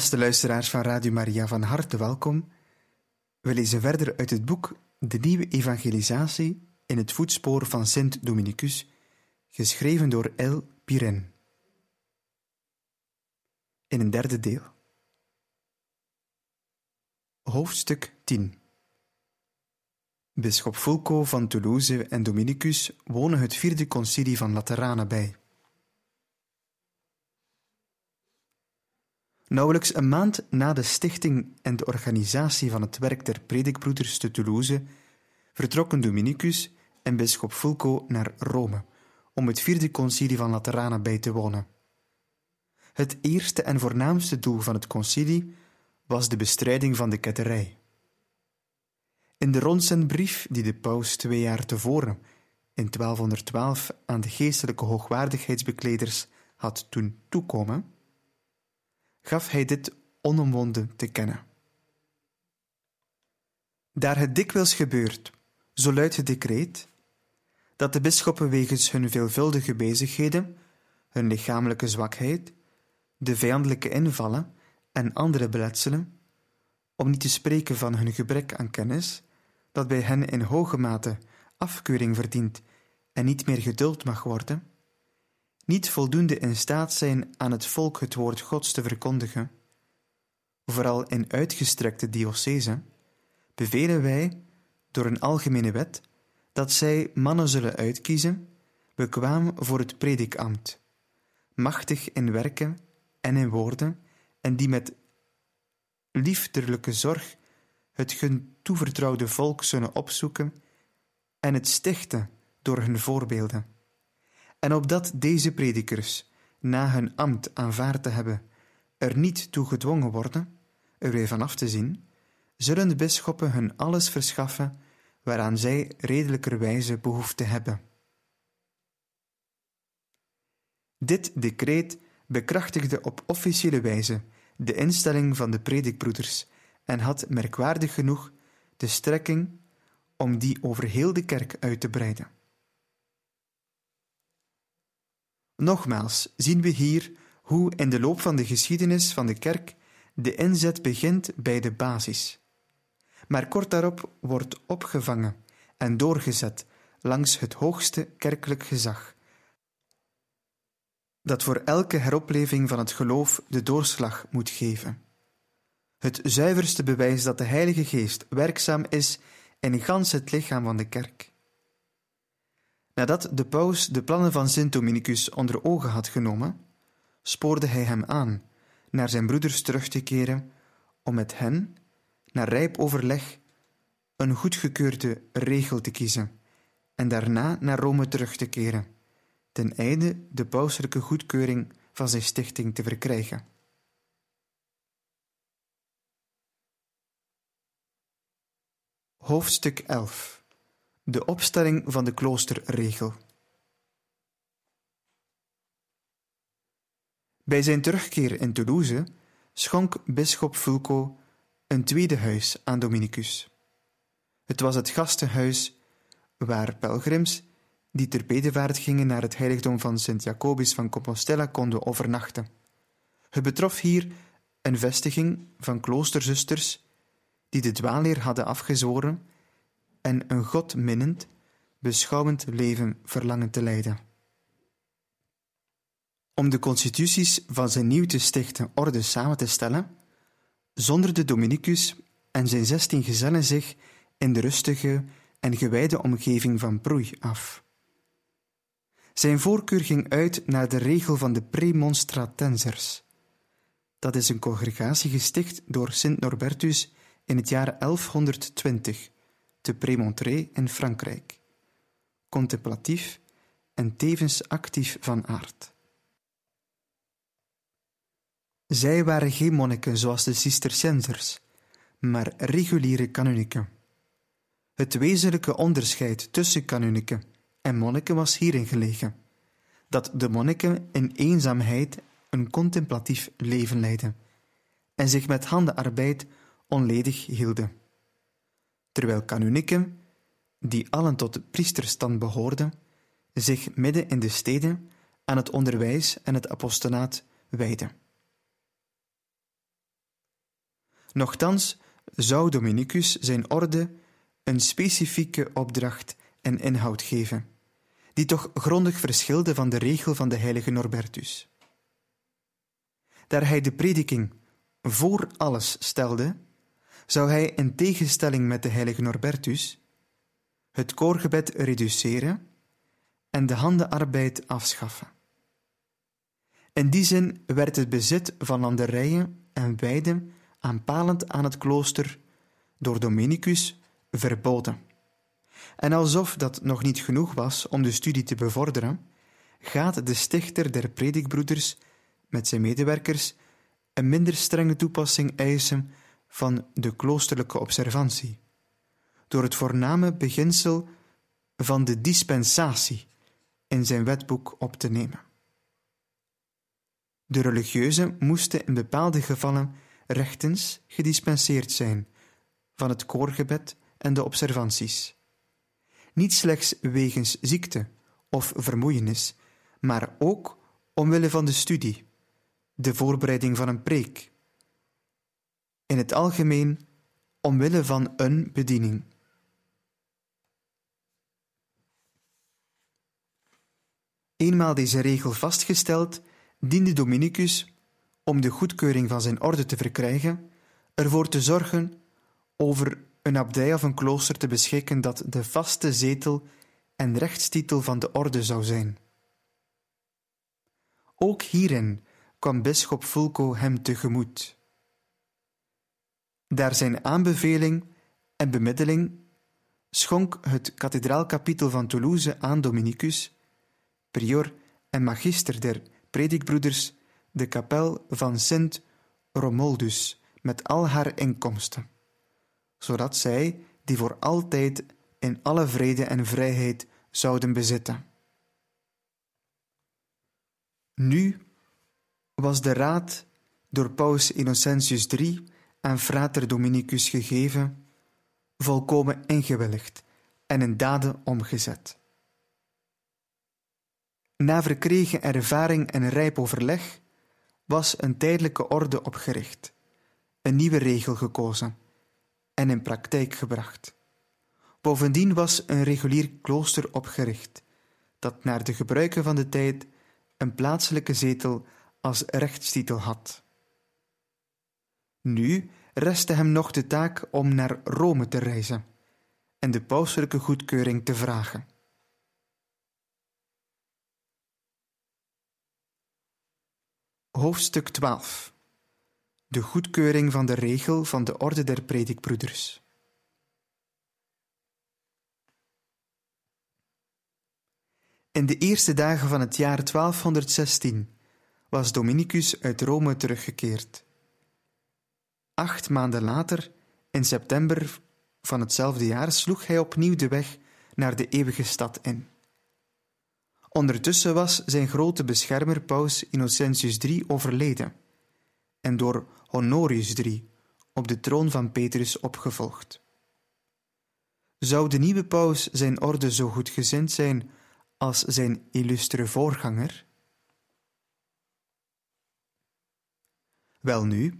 Beste luisteraars van Radio Maria, van harte welkom. We lezen verder uit het boek De Nieuwe Evangelisatie in het voetspoor van Sint Dominicus, geschreven door L. Piren. In een derde deel. Hoofdstuk 10 Bisschop Fulco van Toulouse en Dominicus wonen het vierde concilie van Laterana bij. Nauwelijks een maand na de stichting en de organisatie van het werk der predikbroeders te Toulouse vertrokken Dominicus en bisschop Fulco naar Rome om het vierde concilie van Laterana bij te wonen. Het eerste en voornaamste doel van het concilie was de bestrijding van de ketterij. In de rondzendbrief die de paus twee jaar tevoren, in 1212, aan de geestelijke hoogwaardigheidsbekleders had toen toekomen, gaf hij dit onomwonden te kennen. Daar het dikwijls gebeurt, zo luidt het decreet, dat de bisschoppen wegens hun veelvuldige bezigheden, hun lichamelijke zwakheid, de vijandelijke invallen en andere beletselen, om niet te spreken van hun gebrek aan kennis, dat bij hen in hoge mate afkeuring verdient en niet meer geduld mag worden, niet voldoende in staat zijn aan het volk het woord Gods te verkondigen, vooral in uitgestrekte diocese, bevelen wij, door een algemene wet, dat zij mannen zullen uitkiezen, bekwaam voor het predikambt, machtig in werken en in woorden, en die met liefderlijke zorg het hun toevertrouwde volk zullen opzoeken en het stichten door hun voorbeelden en opdat deze predikers, na hun ambt aanvaard te hebben, er niet toe gedwongen worden, er weer vanaf te zien, zullen de bisschoppen hun alles verschaffen waaraan zij redelijkerwijze behoefte hebben. Dit decreet bekrachtigde op officiële wijze de instelling van de predikbroeders en had merkwaardig genoeg de strekking om die over heel de kerk uit te breiden. Nogmaals zien we hier hoe in de loop van de geschiedenis van de kerk de inzet begint bij de basis. Maar kort daarop wordt opgevangen en doorgezet langs het hoogste kerkelijk gezag, dat voor elke heropleving van het geloof de doorslag moet geven. Het zuiverste bewijs dat de Heilige Geest werkzaam is in gans het lichaam van de kerk. Nadat de paus de plannen van Sint Dominicus onder ogen had genomen, spoorde hij hem aan naar zijn broeders terug te keren om met hen, na rijp overleg, een goedgekeurde regel te kiezen en daarna naar Rome terug te keren, ten einde de pauselijke goedkeuring van zijn stichting te verkrijgen. Hoofdstuk 11 de opstelling van de kloosterregel. Bij zijn terugkeer in Toulouse schonk bisschop Fulco een tweede huis aan Dominicus. Het was het gastenhuis waar pelgrims die ter bedevaart gingen naar het heiligdom van Sint Jacobus van Compostela konden overnachten. Het betrof hier een vestiging van kloosterzusters die de dwaalleer hadden afgezworen en een God minnend, beschouwend leven verlangen te leiden. Om de constituties van zijn nieuw te stichten orde samen te stellen, zonderde Dominicus en zijn zestien gezellen zich in de rustige en gewijde omgeving van Proei af. Zijn voorkeur ging uit naar de regel van de Premonstratenzers. Dat is een congregatie gesticht door Sint Norbertus in het jaar 1120 te Prémontré in Frankrijk. contemplatief en tevens actief van aard. Zij waren geen monniken zoals de Cisterciensers, maar reguliere kanuniken. Het wezenlijke onderscheid tussen kanuniken en monniken was hierin gelegen: dat de monniken in eenzaamheid een contemplatief leven leidden en zich met handenarbeid onledig hielden, terwijl kanuniken, die allen tot de priesterstand behoorden, zich midden in de steden aan het onderwijs en het apostolaat wijden. Nochtans zou Dominicus zijn orde een specifieke opdracht en inhoud geven, die toch grondig verschilde van de regel van de heilige Norbertus. Daar hij de prediking voor alles stelde, zou hij in tegenstelling met de heilige Norbertus het koorgebed reduceren en de handenarbeid afschaffen. In die zin werd het bezit van landerijen en weiden aanpalend aan het klooster door Dominicus verboden. En alsof dat nog niet genoeg was om de studie te bevorderen, gaat de stichter der predikbroeders met zijn medewerkers een minder strenge toepassing eisen van de kloosterlijke observantie, door het voorname beginsel van de dispensatie in zijn wetboek op te nemen. De religieuzen moesten in bepaalde gevallen rechtens gedispenseerd zijn van het koorgebed en de observanties. Niet slechts wegens ziekte of vermoeienis, maar ook omwille van de studie, de voorbereiding van een preek. In het algemeen omwille van een bediening. Eenmaal deze regel vastgesteld, diende Dominicus, om de goedkeuring van zijn orde te verkrijgen, ervoor te zorgen over een abdij of een klooster te beschikken dat de vaste zetel en rechtstitel van de orde zou zijn. Ook hierin kwam bisschop Fulco hem tegemoet. Daar zijn aanbeveling en bemiddeling schonk het kathedraalkapitel van Toulouse aan Dominicus, prior en magister der predikbroeders, de kapel van Sint Romualdus met al haar inkomsten zodat zij die voor altijd in alle vrede en vrijheid zouden bezitten. Nu was de raad door Paus Innocentius III aan frater Dominicus gegeven, volkomen ingewilligd en in daden omgezet. Na verkregen ervaring en rijp overleg was een tijdelijke orde opgericht, een nieuwe regel gekozen en in praktijk gebracht. Bovendien was een regulier klooster opgericht, dat naar de gebruiken van de tijd een plaatselijke zetel als rechtstitel had. Nu restte hem nog de taak om naar Rome te reizen en de pauselijke goedkeuring te vragen. Hoofdstuk 12 de goedkeuring van de regel van de Orde der Predikbroeders. In de eerste dagen van het jaar 1216 was Dominicus uit Rome teruggekeerd. Acht maanden later, in september van hetzelfde jaar, sloeg hij opnieuw de weg naar de eeuwige stad in. Ondertussen was zijn grote beschermer Paus Innocentius III overleden en door Honorius III op de troon van Petrus opgevolgd. Zou de nieuwe paus zijn orde zo goedgezind zijn als zijn illustre voorganger? Welnu,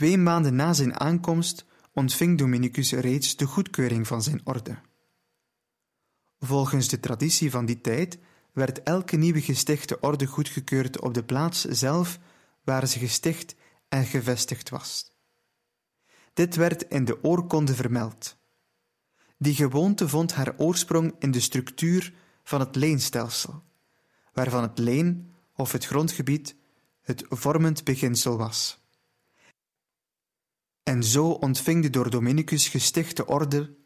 twee maanden na zijn aankomst ontving Dominicus reeds de goedkeuring van zijn orde. Volgens de traditie van die tijd werd elke nieuwe gestichte orde goedgekeurd op de plaats zelf waar ze gesticht en gevestigd was. Dit werd in de oorkonde vermeld. Die gewoonte vond haar oorsprong in de structuur van het leenstelsel, waarvan het leen of het grondgebied het vormend beginsel was. En zo ontving de door Dominicus gestichte orde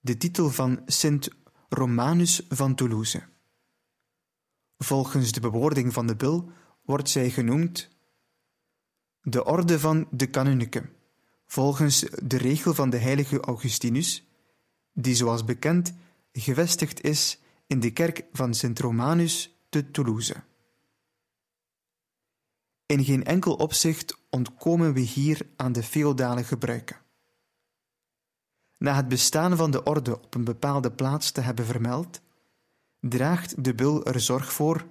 de titel van Sint Romanus van Toulouse. Volgens de bewoording van de bil wordt zij genoemd de orde van de kanuniken, volgens de regel van de heilige Augustinus, die zoals bekend gevestigd is in de kerk van Sint Romanus te Toulouse. In geen enkel opzicht ontkomen we hier aan de feodale gebruiken. Na het bestaan van de orde op een bepaalde plaats te hebben vermeld, draagt de bul er zorg voor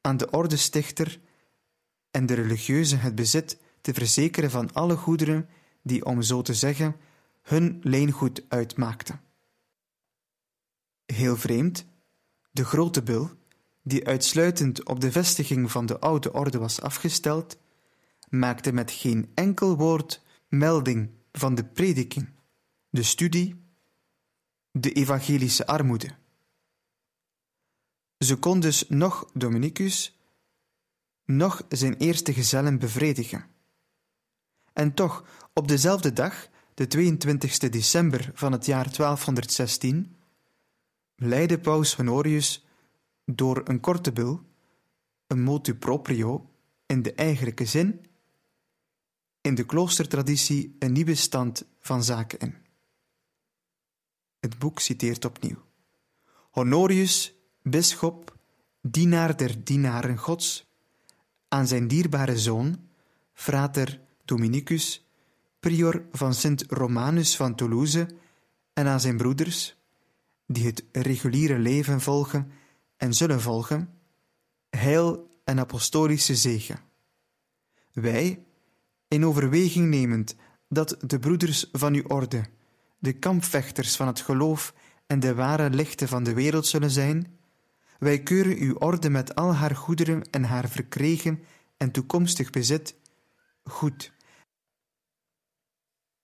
aan de ordestichter en de religieuze het bezit te verzekeren van alle goederen die, om zo te zeggen, hun leengoed uitmaakten. Heel vreemd, de grote bil, die uitsluitend op de vestiging van de oude orde was afgesteld, maakte met geen enkel woord melding van de prediking, de studie, de evangelische armoede. Ze kon dus nog Dominicus, nog zijn eerste gezellen bevredigen. En toch, op dezelfde dag, de 22 december van het jaar 1216, leidde paus Honorius door een korte bil, een motu proprio in de eigenlijke zin, in de kloostertraditie een nieuwe stand van zaken in. Het boek citeert opnieuw. Honorius, bisschop, dienaar der dienaren Gods, aan zijn dierbare zoon, frater Dominicus, prior van Sint Romanus van Toulouse, en aan zijn broeders, die het reguliere leven volgen en zullen volgen, heil en apostolische zegen. Wij, in overweging nemend dat de broeders van uw orde, de kampvechters van het geloof en de ware lichten van de wereld zullen zijn, wij keuren uw orde met al haar goederen en haar verkregen en toekomstig bezit goed.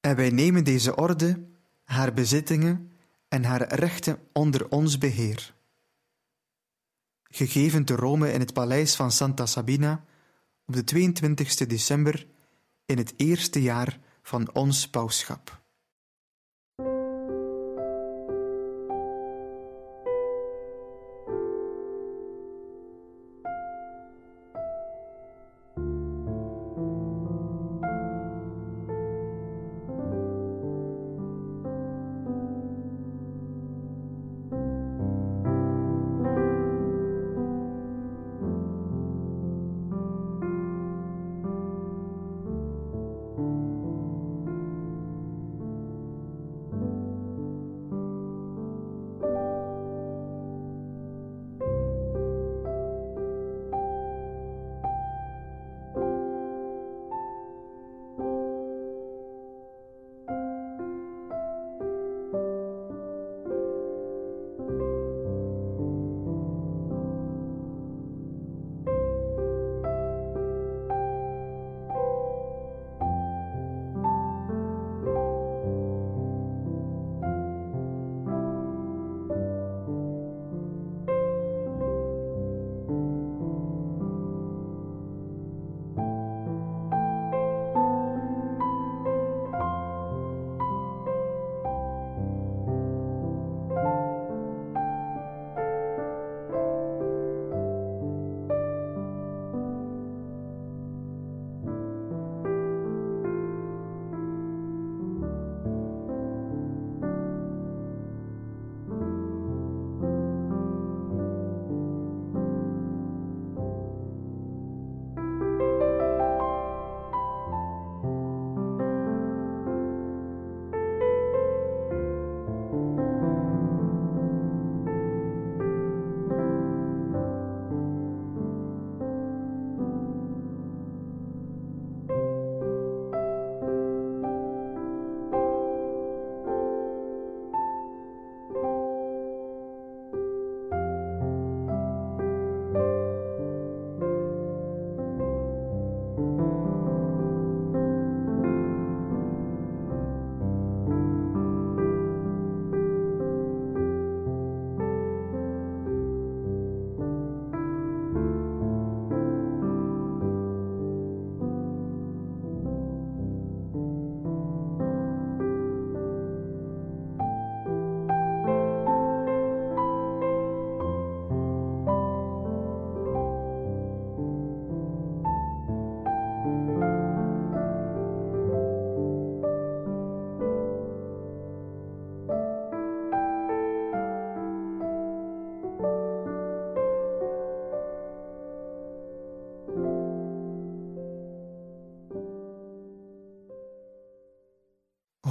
En wij nemen deze orde, haar bezittingen en haar rechten onder ons beheer. Gegeven te Rome in het paleis van Santa Sabina op de 22 december in het eerste jaar van ons pauschap.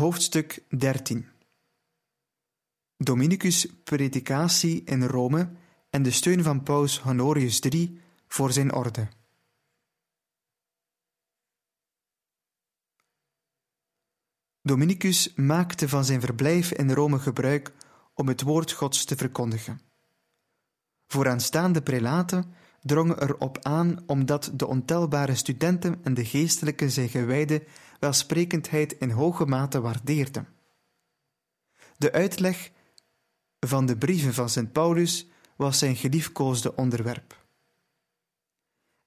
Hoofdstuk 13 Dominicus' predicatie in Rome en de steun van Paus Honorius III voor zijn orde. Dominicus maakte van zijn verblijf in Rome gebruik om het woord Gods te verkondigen. Vooraanstaande prelaten drongen erop aan omdat de ontelbare studenten en de geestelijken zijn gewijde welsprekendheid in hoge mate waardeerden. De uitleg van de brieven van Sint Paulus was zijn geliefkoosde onderwerp.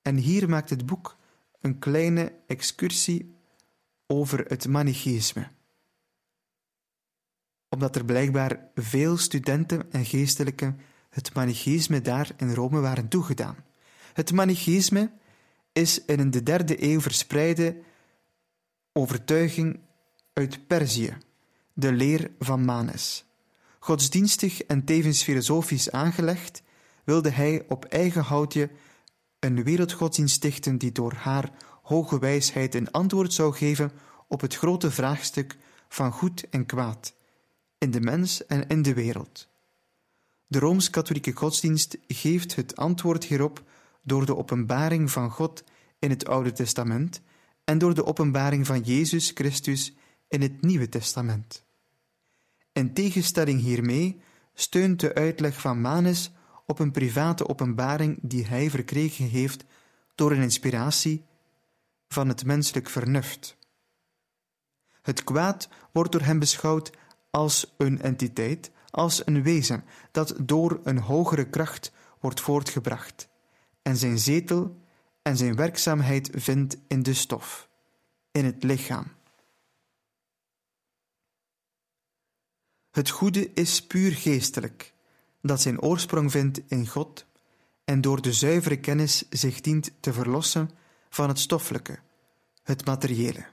En hier maakt het boek een kleine excursie over het manicheïsme. Omdat er blijkbaar veel studenten en geestelijken het manicheïsme daar in Rome waren toegedaan. Het manicheïsme is in de derde eeuw verspreide overtuiging uit Perzië, de leer van Manes. Godsdienstig en tevens filosofisch aangelegd, wilde hij op eigen houtje een wereldgodsdienst stichten die door haar hoge wijsheid een antwoord zou geven op het grote vraagstuk van goed en kwaad, in de mens en in de wereld. De rooms-katholieke godsdienst geeft het antwoord hierop door de openbaring van God in het Oude Testament en door de openbaring van Jezus Christus in het Nieuwe Testament. In tegenstelling hiermee steunt de uitleg van Manes op een private openbaring die hij verkregen heeft door een inspiratie van het menselijk vernuft. Het kwaad wordt door hem beschouwd als een entiteit, als een wezen dat door een hogere kracht wordt voortgebracht en zijn zetel en zijn werkzaamheid vindt in de stof, in het lichaam. Het goede is puur geestelijk, dat zijn oorsprong vindt in God en door de zuivere kennis zich dient te verlossen van het stoffelijke, het materiële.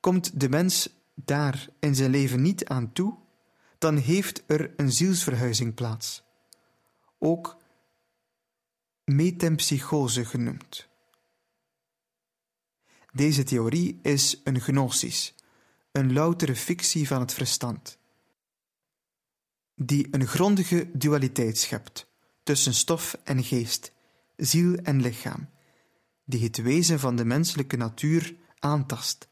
Komt de mens daar in zijn leven niet aan toe, dan heeft er een zielsverhuizing plaats, ook metempsychose genoemd. Deze theorie is een gnosis, een loutere fictie van het verstand, die een grondige dualiteit schept tussen stof en geest, ziel en lichaam, die het wezen van de menselijke natuur aantast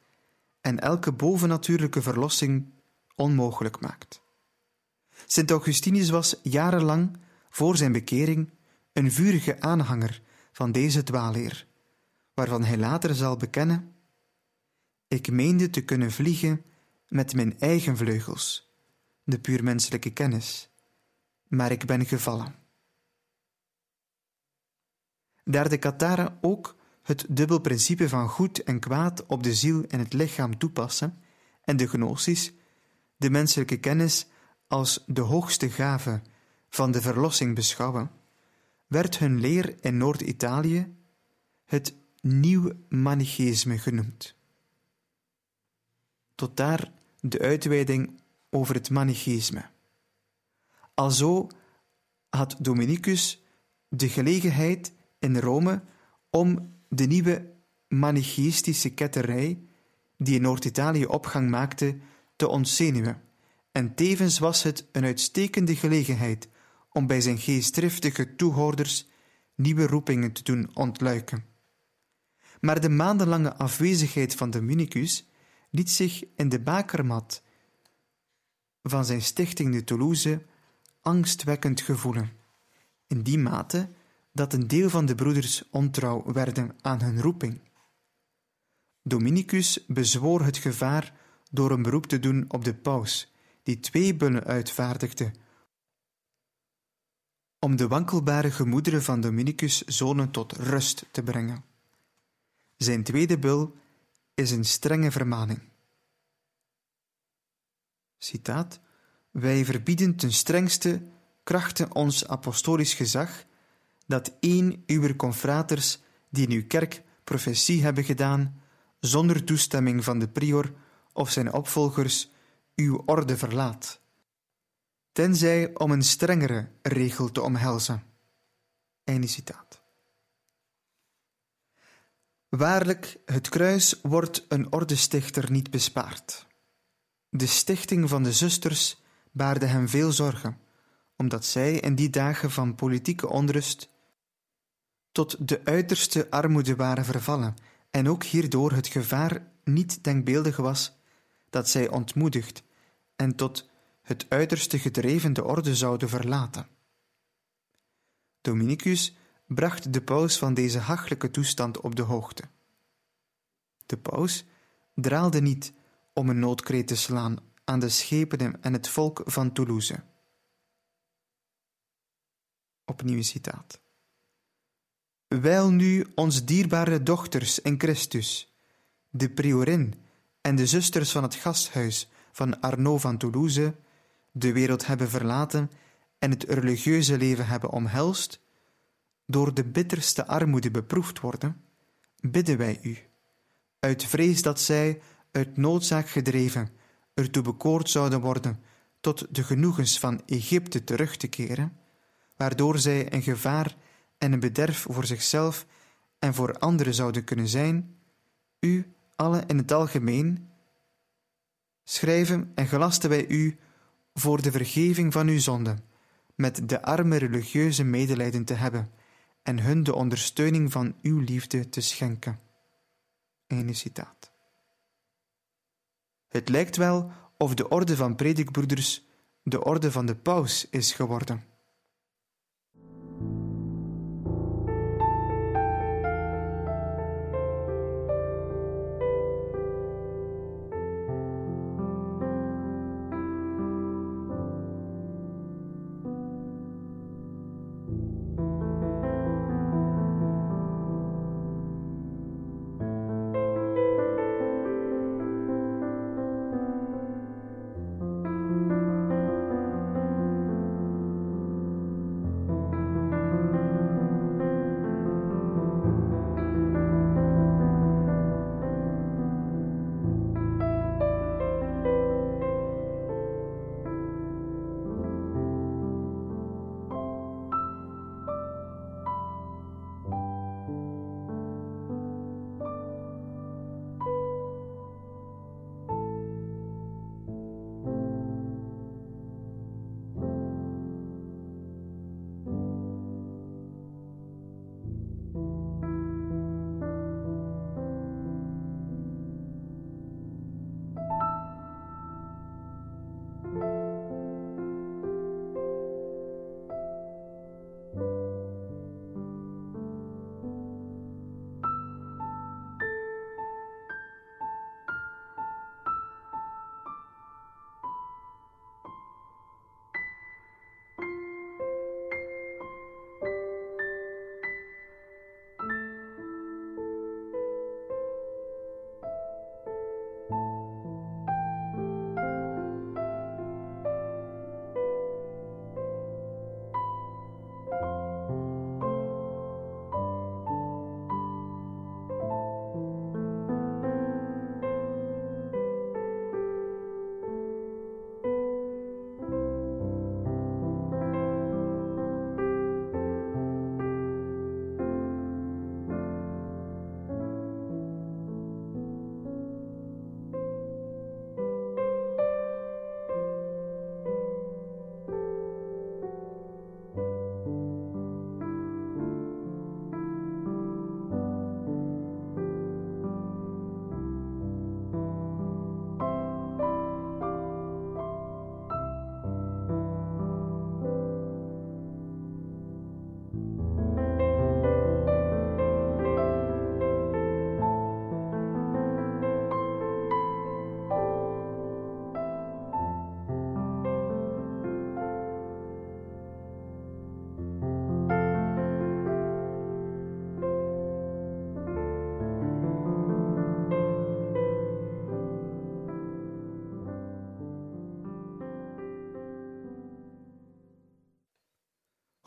en elke bovennatuurlijke verlossing onmogelijk maakt. Sint Augustinus was jarenlang voor zijn bekering een vurige aanhanger van deze dwaalleer, waarvan hij later zal bekennen: Ik meende te kunnen vliegen met mijn eigen vleugels, de puur menselijke kennis, maar ik ben gevallen. Daar de Kataren ook het dubbel principe van goed en kwaad op de ziel en het lichaam toepassen en de gnosis, de menselijke kennis als de hoogste gave van de verlossing beschouwen, werd hun leer in Noord-Italië het nieuw manicheïsme genoemd. Tot daar de uitweiding over het manicheïsme. Alzo had Dominicus de gelegenheid in Rome om de nieuwe manicheïstische ketterij die in Noord-Italië opgang maakte te ontzenuwen en tevens was het een uitstekende gelegenheid om bij zijn geestdriftige toehoorders nieuwe roepingen te doen ontluiken. Maar de maandenlange afwezigheid van Dominicus liet zich in de bakermat van zijn stichting de Toulouse angstwekkend gevoelen, in die mate dat een deel van de broeders ontrouw werden aan hun roeping. Dominicus bezwoor het gevaar door een beroep te doen op de paus, die twee bullen uitvaardigde om de wankelbare gemoederen van Dominicus' zonen tot rust te brengen. Zijn tweede bul is een strenge vermaning. Citaat: Wij verbieden ten strengste krachten ons apostolisch gezag dat één uwer confraters die in uw kerk profetie hebben gedaan, zonder toestemming van de prior of zijn opvolgers, uw orde verlaat, tenzij om een strengere regel te omhelzen. Einde citaat. Waarlijk, het kruis wordt een ordestichter niet bespaard. De stichting van de zusters baarde hem veel zorgen, omdat zij in die dagen van politieke onrust tot de uiterste armoede waren vervallen en ook hierdoor het gevaar niet denkbeeldig was dat zij ontmoedigd en tot het uiterste gedreven de orde zouden verlaten. Dominicus bracht de paus van deze hachelijke toestand op de hoogte. De paus draalde niet om een noodkreet te slaan aan de schepenen en het volk van Toulouse. Opnieuw citaat. Wijl nu ons dierbare dochters in Christus, de priorin en de zusters van het gasthuis van Arnaud van Toulouse, de wereld hebben verlaten en het religieuze leven hebben omhelst, door de bitterste armoede beproefd worden, bidden wij u, uit vrees dat zij, uit noodzaak gedreven, ertoe bekoord zouden worden tot de genoegens van Egypte terug te keren, waardoor zij een gevaar en een bederf voor zichzelf en voor anderen zouden kunnen zijn, u alle in het algemeen, schrijven en gelasten wij u voor de vergeving van uw zonden, met de arme religieuze medelijden te hebben en hun de ondersteuning van uw liefde te schenken. Einde citaat. Het lijkt wel of de orde van predikbroeders de orde van de paus is geworden.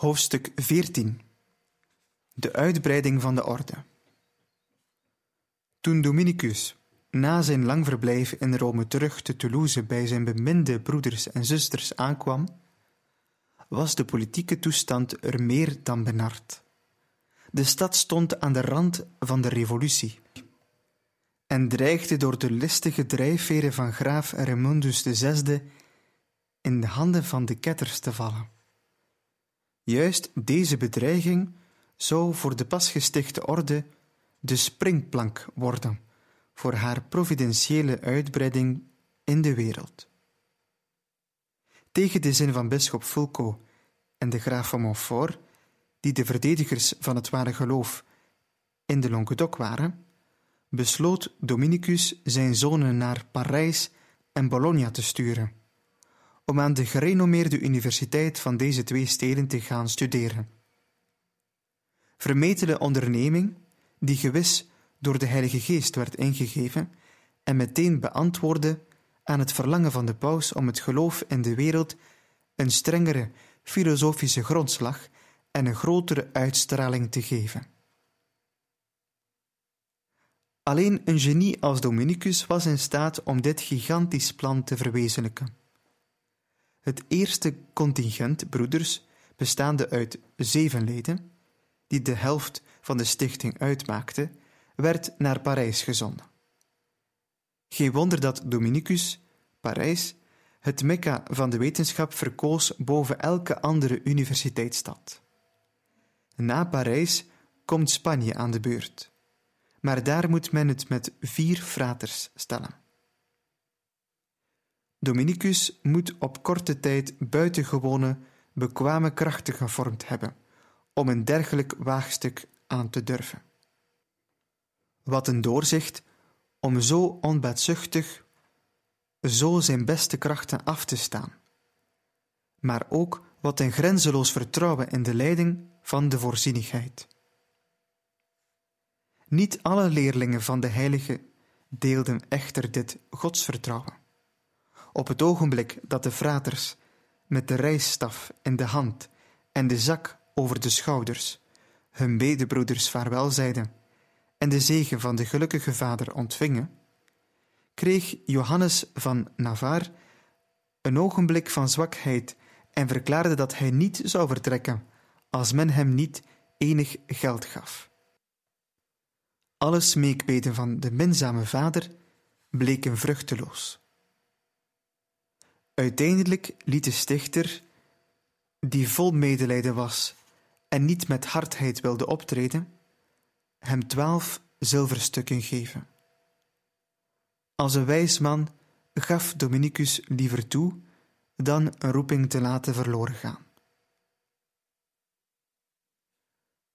Hoofdstuk 14 De uitbreiding van de orde. Toen Dominicus na zijn lang verblijf in Rome terug te Toulouse bij zijn beminde broeders en zusters aankwam, was de politieke toestand er meer dan benard. De stad stond aan de rand van de revolutie. en dreigde door de listige drijfveren van graaf Remundus VI in de handen van de ketters te vallen. Juist deze bedreiging zou voor de pas gestichte orde de springplank worden voor haar providentiële uitbreiding in de wereld. Tegen de zin van bisschop Fulco en de graaf van Montfort, die de verdedigers van het ware geloof in de Languedoc waren, besloot Dominicus zijn zonen naar Parijs en Bologna te sturen, om aan de gerenommeerde universiteit van deze twee steden te gaan studeren. Vermetele onderneming, die gewis door de Heilige Geest werd ingegeven en meteen beantwoordde aan het verlangen van de paus om het geloof in de wereld een strengere filosofische grondslag en een grotere uitstraling te geven. Alleen een genie als Dominicus was in staat om dit gigantisch plan te verwezenlijken. Het eerste contingent broeders, bestaande uit zeven leden, die de helft van de stichting uitmaakte, werd naar Parijs gezonden. Geen wonder dat Dominicus, Parijs, het mekka van de wetenschap verkoos boven elke andere universiteitsstad. Na Parijs komt Spanje aan de beurt, maar daar moet men het met vier fraters stellen. Dominicus moet op korte tijd buitengewone, bekwame krachten gevormd hebben om een dergelijk waagstuk aan te durven. Wat een doorzicht om zo onbaatzuchtig, zo zijn beste krachten af te staan. Maar ook wat een grenzeloos vertrouwen in de leiding van de voorzienigheid. Niet alle leerlingen van de Heilige deelden echter dit godsvertrouwen. Op het ogenblik dat de fraters met de reisstaf in de hand en de zak over de schouders hun medebroeders vaarwel zeiden en de zegen van de gelukkige vader ontvingen, kreeg Johannes van Navarre een ogenblik van zwakheid en verklaarde dat hij niet zou vertrekken als men hem niet enig geld gaf. Alle smeekbeden van de minzame vader bleken vruchteloos. Uiteindelijk liet de stichter, die vol medelijden was en niet met hardheid wilde optreden, hem twaalf zilverstukken geven. Als een wijs man gaf Dominicus liever toe dan een roeping te laten verloren gaan.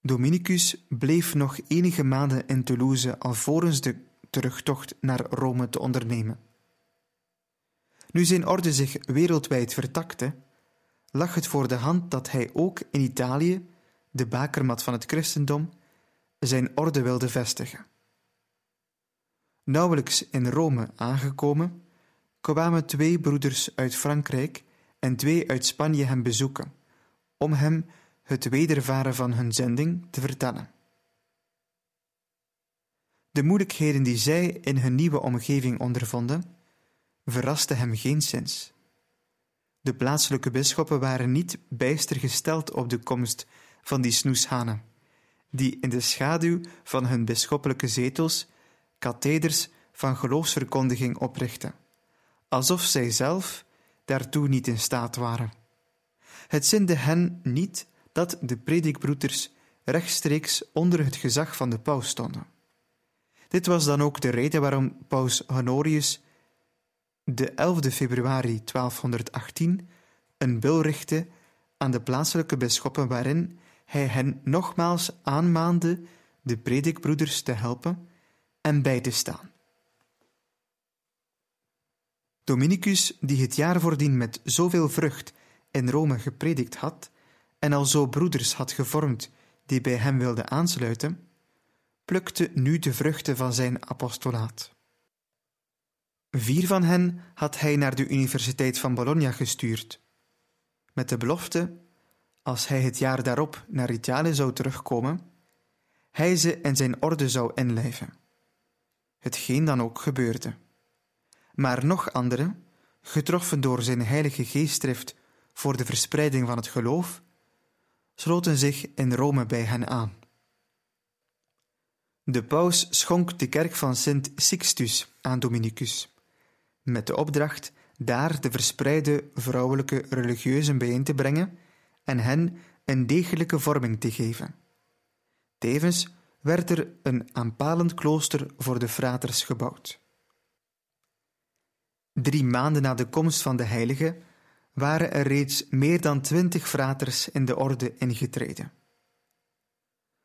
Dominicus bleef nog enige maanden in Toulouse alvorens de terugtocht naar Rome te ondernemen. Nu zijn orde zich wereldwijd vertakte, lag het voor de hand dat hij ook in Italië, de bakermat van het christendom, zijn orde wilde vestigen. Nauwelijks in Rome aangekomen, kwamen twee broeders uit Frankrijk en twee uit Spanje hem bezoeken, om hem het wedervaren van hun zending te vertellen. De moeilijkheden die zij in hun nieuwe omgeving ondervonden, verrasten hem geenszins. De plaatselijke bisschoppen waren niet bijster gesteld op de komst van die snoeshanen die in de schaduw van hun bisschoppelijke zetels katheders van geloofsverkondiging oprichten, alsof zij zelf daartoe niet in staat waren. Het zinde hen niet dat de predikbroeders rechtstreeks onder het gezag van de paus stonden. Dit was dan ook de reden waarom paus Honorius de 11 februari 1218 een bil richtte aan de plaatselijke bisschoppen waarin hij hen nogmaals aanmaande de predikbroeders te helpen en bij te staan. Dominicus, die het jaar voordien met zoveel vrucht in Rome gepredikt had en al zo broeders had gevormd die bij hem wilden aansluiten, plukte nu de vruchten van zijn apostolaat. Vier van hen had hij naar de Universiteit van Bologna gestuurd, met de belofte als hij het jaar daarop naar Italië zou terugkomen, hij ze in zijn orde zou inlijven. Hetgeen dan ook gebeurde. Maar nog anderen, getroffen door zijn heilige geestdrift voor de verspreiding van het geloof, sloten zich in Rome bij hen aan. De paus schonk de kerk van Sint Sixtus aan Dominicus, met de opdracht daar de verspreide vrouwelijke religieuzen bijeen te brengen en hen een degelijke vorming te geven. Tevens werd er een aanpalend klooster voor de fraters gebouwd. Drie maanden na de komst van de heilige waren er reeds meer dan twintig fraters in de orde ingetreden.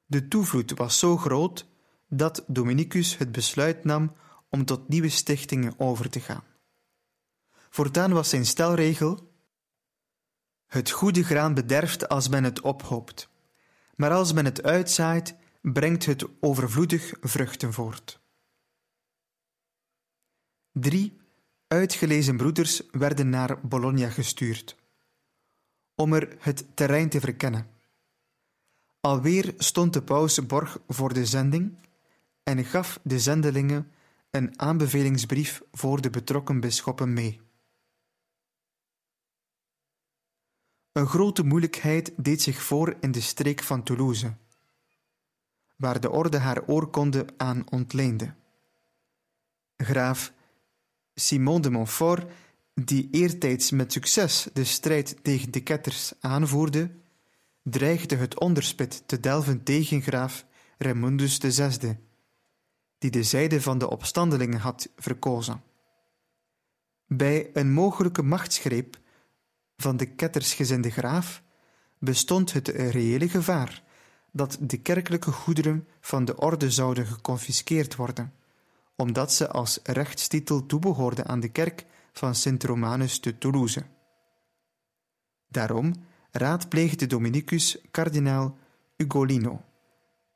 De toevloed was zo groot dat Dominicus het besluit nam om tot nieuwe stichtingen over te gaan. Voortaan was zijn stelregel: Het goede graan bederft als men het ophoopt, maar als men het uitzaait, brengt het overvloedig vruchten voort. Drie uitgelezen broeders werden naar Bologna gestuurd om er het terrein te verkennen. Alweer stond de paus borg voor de zending en gaf de zendelingen een aanbevelingsbrief voor de betrokken bisschoppen mee. Een grote moeilijkheid deed zich voor in de streek van Toulouse, waar de orde haar oorkonde aan ontleende. Graaf Simon de Montfort, die eertijds met succes de strijd tegen de ketters aanvoerde, dreigde het onderspit te delven tegen graaf Raymondus VI, die de zijde van de opstandelingen had verkozen. Bij een mogelijke machtsgreep van de kettersgezinde graaf bestond het reële gevaar dat de kerkelijke goederen van de orde zouden geconfiskeerd worden, omdat ze als rechtstitel toebehoorden aan de kerk van Sint Romanus te Toulouse. Daarom raadpleegde Dominicus kardinaal Ugolino,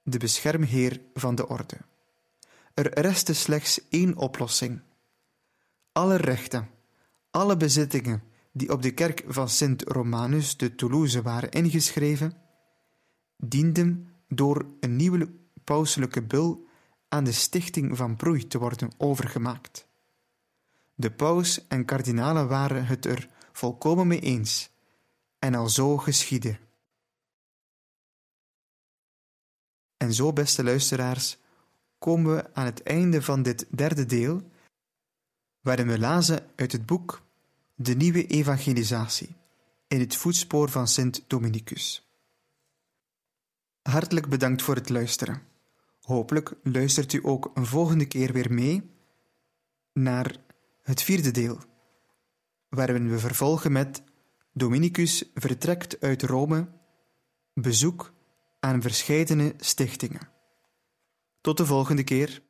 de beschermheer van de orde. Er restte slechts één oplossing. Alle rechten, alle bezittingen die op de kerk van Sint Romanus te Toulouse waren ingeschreven, dienden door een nieuwe pauselijke bul aan de stichting van Broei te worden overgemaakt. De paus en kardinalen waren het er volkomen mee eens, en al zo geschiedde. En zo, beste luisteraars, komen we aan het einde van dit derde deel, waarin we lazen uit het boek De Nieuwe Evangelisatie in het voetspoor van Sint Dominicus. Hartelijk bedankt voor het luisteren. Hopelijk luistert u ook een volgende keer weer mee naar het vierde deel, waarin we vervolgen met Dominicus vertrekt uit Rome, bezoek aan verscheidene stichtingen. Tot de volgende keer.